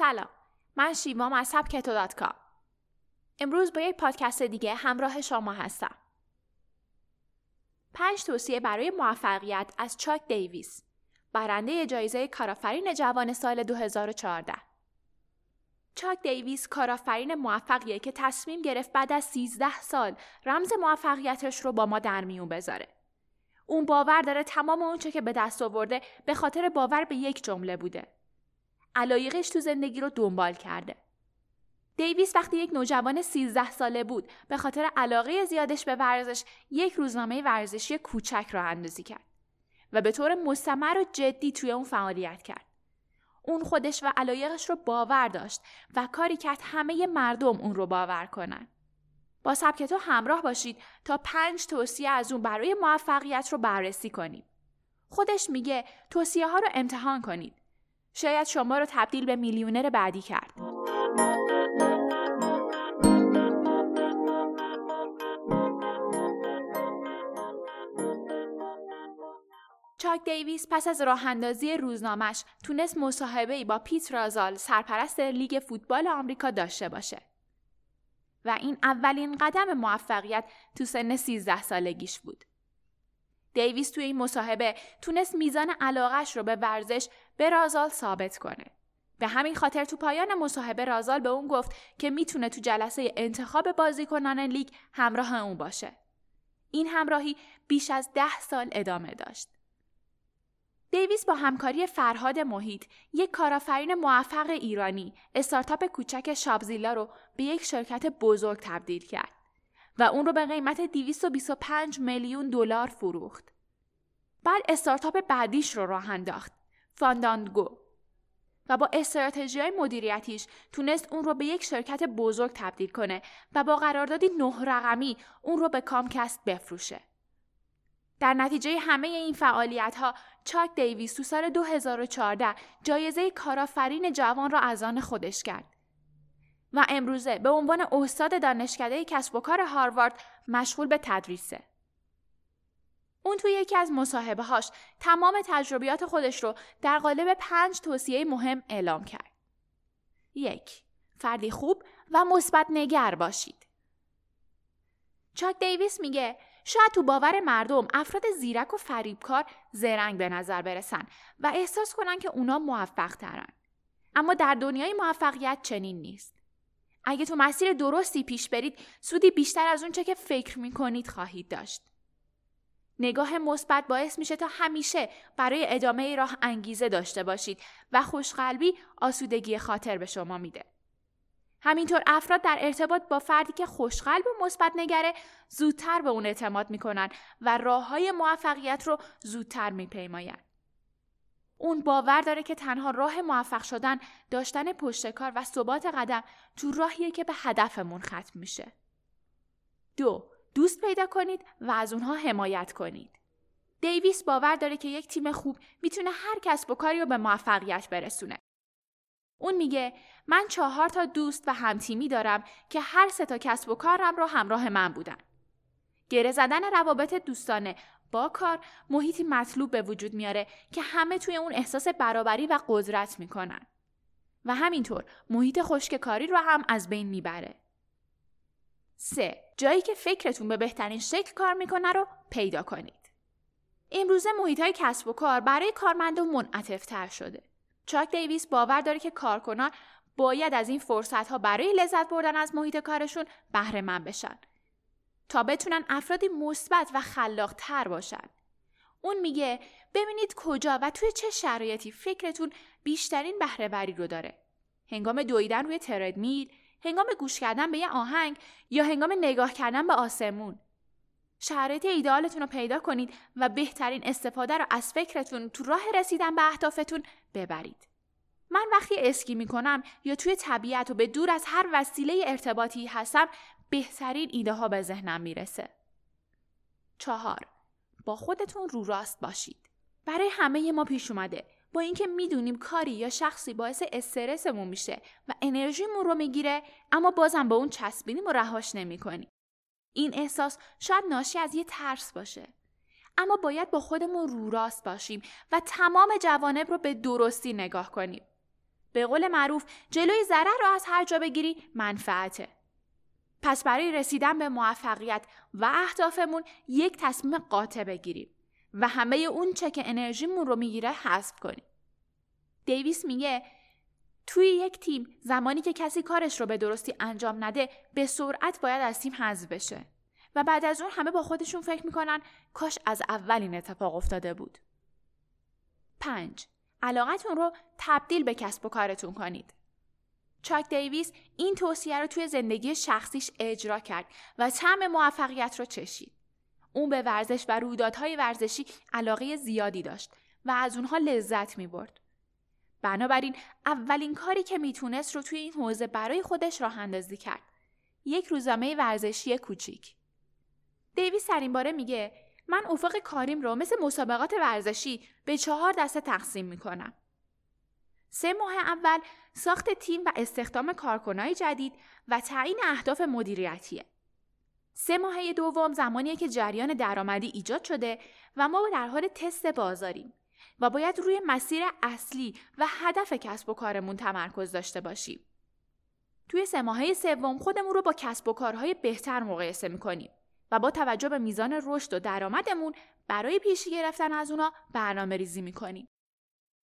سلام من شیوام از سبکتو امروز با یک پادکست دیگه همراه شما هستم پنج توصیه برای موفقیت از چاک دیویس برنده جایزه کارآفرین جوان سال 2014 چاک دیویس کارآفرین موفقیه که تصمیم گرفت بعد از 13 سال رمز موفقیتش رو با ما در میون بذاره. اون باور داره تمام اونچه که به دست آورده به خاطر باور به یک جمله بوده. علایقش تو زندگی رو دنبال کرده. دیویس وقتی یک نوجوان 13 ساله بود به خاطر علاقه زیادش به ورزش یک روزنامه ورزشی کوچک را اندازی کرد و به طور مستمر و جدی توی اون فعالیت کرد. اون خودش و علایقش رو باور داشت و کاری کرد همه مردم اون رو باور کنن. با سبک تو همراه باشید تا پنج توصیه از اون برای موفقیت رو بررسی کنیم. خودش میگه توصیه ها رو امتحان کنید. شاید شما رو تبدیل به میلیونر بعدی کرد. چاک دیویس پس از راه اندازی روزنامش تونست مصاحبه با پیت رازال سرپرست لیگ فوتبال آمریکا داشته باشه. و این اولین قدم موفقیت تو سن 13 سالگیش بود. دیویس توی این مصاحبه تونست میزان علاقش رو به ورزش به رازال ثابت کنه. به همین خاطر تو پایان مصاحبه رازال به اون گفت که می‌تونه تو جلسه انتخاب بازیکنان لیگ همراه اون باشه. این همراهی بیش از ده سال ادامه داشت. دیویس با همکاری فرهاد محیط یک کارآفرین موفق ایرانی استارتاپ کوچک شابزیلا رو به یک شرکت بزرگ تبدیل کرد و اون رو به قیمت 225 میلیون دلار فروخت. بعد استارتاپ بعدیش رو راه انداخت فانداندگو و با استراتژی مدیریتیش تونست اون رو به یک شرکت بزرگ تبدیل کنه و با قراردادی نه رقمی اون رو به کامکست بفروشه. در نتیجه همه این فعالیت ها چاک دیویس تو سال 2014 جایزه کارآفرین جوان را از آن خودش کرد و امروزه به عنوان استاد دانشکده کسب و کار هاروارد مشغول به تدریسه. اون توی یکی از مصاحبه هاش تمام تجربیات خودش رو در قالب پنج توصیه مهم اعلام کرد. یک فردی خوب و مثبت نگر باشید. چاک دیویس میگه شاید تو باور مردم افراد زیرک و فریبکار زرنگ به نظر برسن و احساس کنن که اونا موفق ترن. اما در دنیای موفقیت چنین نیست. اگه تو مسیر درستی پیش برید سودی بیشتر از اونچه که فکر می‌کنید خواهید داشت. نگاه مثبت باعث میشه تا همیشه برای ادامه راه انگیزه داشته باشید و خوشقلبی آسودگی خاطر به شما میده. همینطور افراد در ارتباط با فردی که خوشقلب و مثبت نگره زودتر به اون اعتماد می‌کنن و راه های موفقیت رو زودتر میپیماین. اون باور داره که تنها راه موفق شدن داشتن پشتکار و ثبات قدم تو راهیه که به هدفمون ختم میشه. دو دوست پیدا کنید و از اونها حمایت کنید. دیویس باور داره که یک تیم خوب می‌تونه هر کسب و کاری رو به موفقیت برسونه. اون میگه من چهار تا دوست و همتیمی دارم که هر سه تا کسب و کارم رو همراه من بودن. گره زدن روابط دوستانه با کار محیطی مطلوب به وجود میاره که همه توی اون احساس برابری و قدرت می‌کنن. و همینطور محیط خشک کاری رو هم از بین می‌بره. 3. جایی که فکرتون به بهترین شکل کار می‌کنه رو پیدا کنید. امروزه محیط های کسب و کار برای کارمندان منعطف تر شده. چاک دیویس باور داره که کارکنان باید از این فرصت ها برای لذت بردن از محیط کارشون بهره من بشن تا بتونن افرادی مثبت و خلاق تر باشن. اون میگه ببینید کجا و توی چه شرایطی فکرتون بیشترین بهره رو داره. هنگام دویدن روی تردمیل، هنگام گوش کردن به یه آهنگ یا هنگام نگاه کردن به آسمون. شرایط ایدالتون رو پیدا کنید و بهترین استفاده رو از فکرتون تو راه رسیدن به اهدافتون ببرید. من وقتی اسکی می‌کنم یا توی طبیعت و به دور از هر وسیله ارتباطی هستم بهترین ایده ها به ذهنم می‌رسه. چهار با خودتون رو راست باشید. برای همه ما پیش اومده با اینکه می‌دونیم کاری یا شخصی باعث استرسمون میشه و انرژیمون رو می‌گیره اما بازم با اون چسبینیم و رهاش نمی‌کنیم. این احساس شاید ناشی از یه ترس باشه. اما باید با خودمون رو راست باشیم و تمام جوانب رو به درستی نگاه کنیم. به قول معروف جلوی ضرر رو از هر جا بگیری منفعته. پس برای رسیدن به موفقیت و اهدافمون یک تصمیم قاطع بگیریم و همه اون چه که انرژیمون رو می‌گیره حذف کنیم. دیویس میگه توی یک تیم زمانی که کسی کارش رو به درستی انجام نده به سرعت باید از تیم حذف بشه و بعد از اون همه با خودشون فکر می‌کنن کاش از اول این اتفاق افتاده بود. 5. علاقتون رو تبدیل به کسب و کارتون کنید. چاک دیویس این توصیه رو توی زندگی شخصیش اجرا کرد و طعم موفقیت رو چشید. اون به ورزش و رویدادهای ورزشی علاقه زیادی داشت و از اونها لذت می برد. بنابراین اولین کاری که می‌تونست رو توی این حوزه برای خودش راه اندازی کرد. یک روزنامه ورزشی کوچیک. دیویس در این باره میگه من افق کاریم رو مثل مسابقات ورزشی به چهار دسته تقسیم می‌کنم. سه ماه اول ساخت تیم و استخدام کارکنای جدید و تعیین اهداف مدیریتیه. سه ماهه دوم زمانیه که جریان درآمدی ایجاد شده و ما در حال تست بازاریم و باید روی مسیر اصلی و هدف کسب و کارمون تمرکز داشته باشیم. توی سه ماهه سوم خودمون رو با کسب و کارهای بهتر مقایسه می‌کنیم و با توجه به میزان رشد و درآمدمون برای پیشی گرفتن از اونا برنامه ریزی می‌کنیم.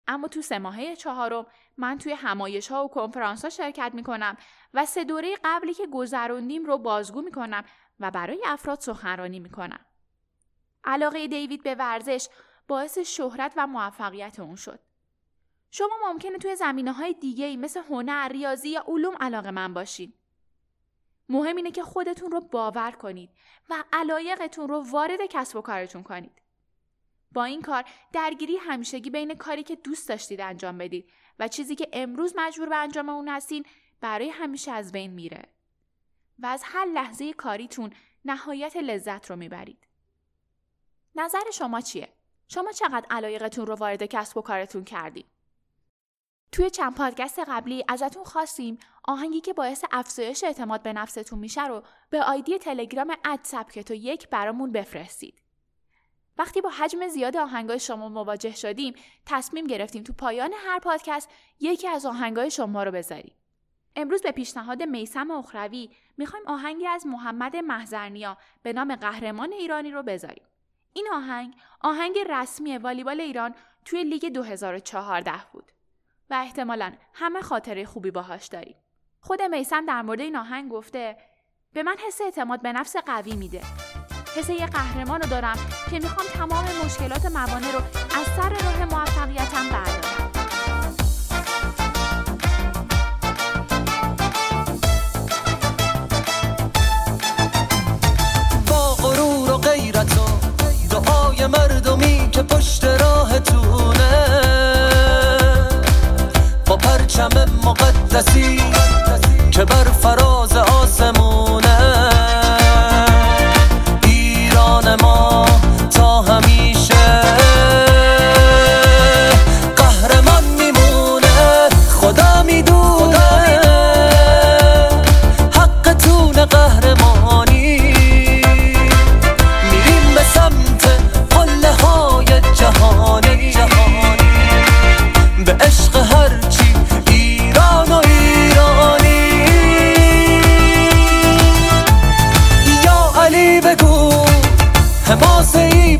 اما تو سه ماهه چهارم من توی همایش ها و کنفرانس ها شرکت می‌کنم و سه دوره قبلی که گذروندیم رو بازگو می‌کنم و برای افراد سخنرانی می‌کنم. علاقه دیوید به ورزش باعث شهرت و موفقیت اون شد. شما ممکنه توی زمینه های دیگه ای مثل هنر، ریاضی یا علوم علاقه من باشین. مهم اینه که خودتون رو باور کنید و علایقتون رو وارد کسب و کارتون کنید. با این کار درگیری همیشگی بین کاری که دوست داشتید انجام بدید و چیزی که امروز مجبور به انجام اون هستین برای همیشه از بین میره. و از هر لحظه کاریتون نهایت لذت رو می‌برید. نظر شما چیه؟ شما چقدر علایقتون رو وارد کسب و کارتون کردید؟ توی چند پادکست قبلی ازتون خواستیم آهنگی که باعث افزایش اعتماد به نفستون میشه رو به آیدی تلگرام اد سبکتو یک برامون بفرستید. وقتی با حجم زیاد آهنگای شما مواجه شدیم تصمیم گرفتیم تو پایان هر پادکست یکی از آهنگای شما رو بذاریم. امروز به پیشنهاد میسم اخروی می‌خوایم آهنگی از محمد محزرنیا به نام قهرمان ایرانی رو بذاریم. این آهنگ آهنگ رسمی والیبال ایران توی لیگ 2014 بود و احتمالا همه خاطره خوبی باهاش داریم. خود میسم در مورد این آهنگ گفته به من حس اعتماد به نفس قوی میده. حس یه قهرمان رو دارم که می‌خوام تمام مشکلات موانع رو از سر راه موفقیتم بردارم.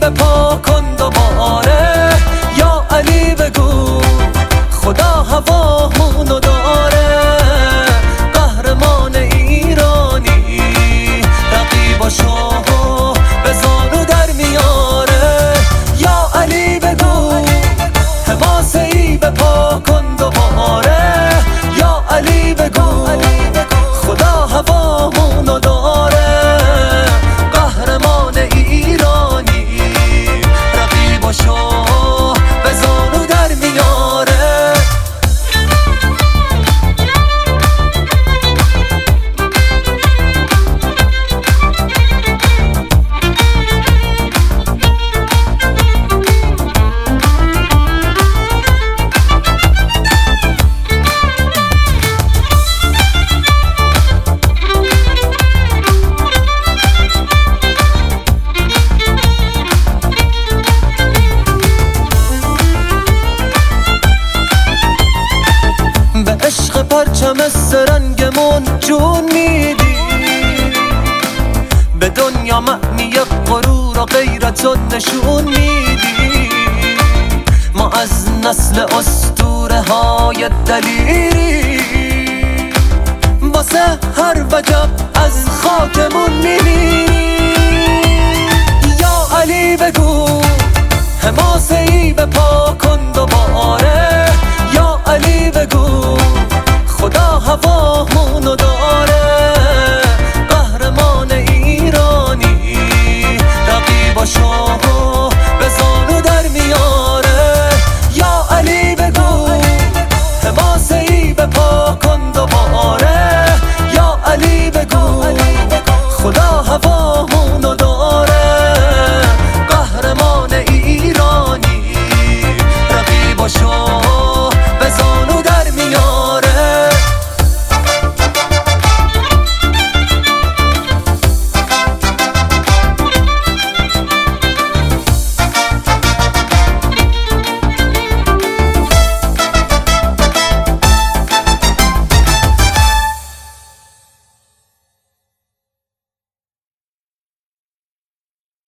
پا کن. مثل رنگمون جون میدی. به دنیا معنی غرور و غیرتون نشون میدی. ما از نسل استوره های دلیری. واسه هر وجب از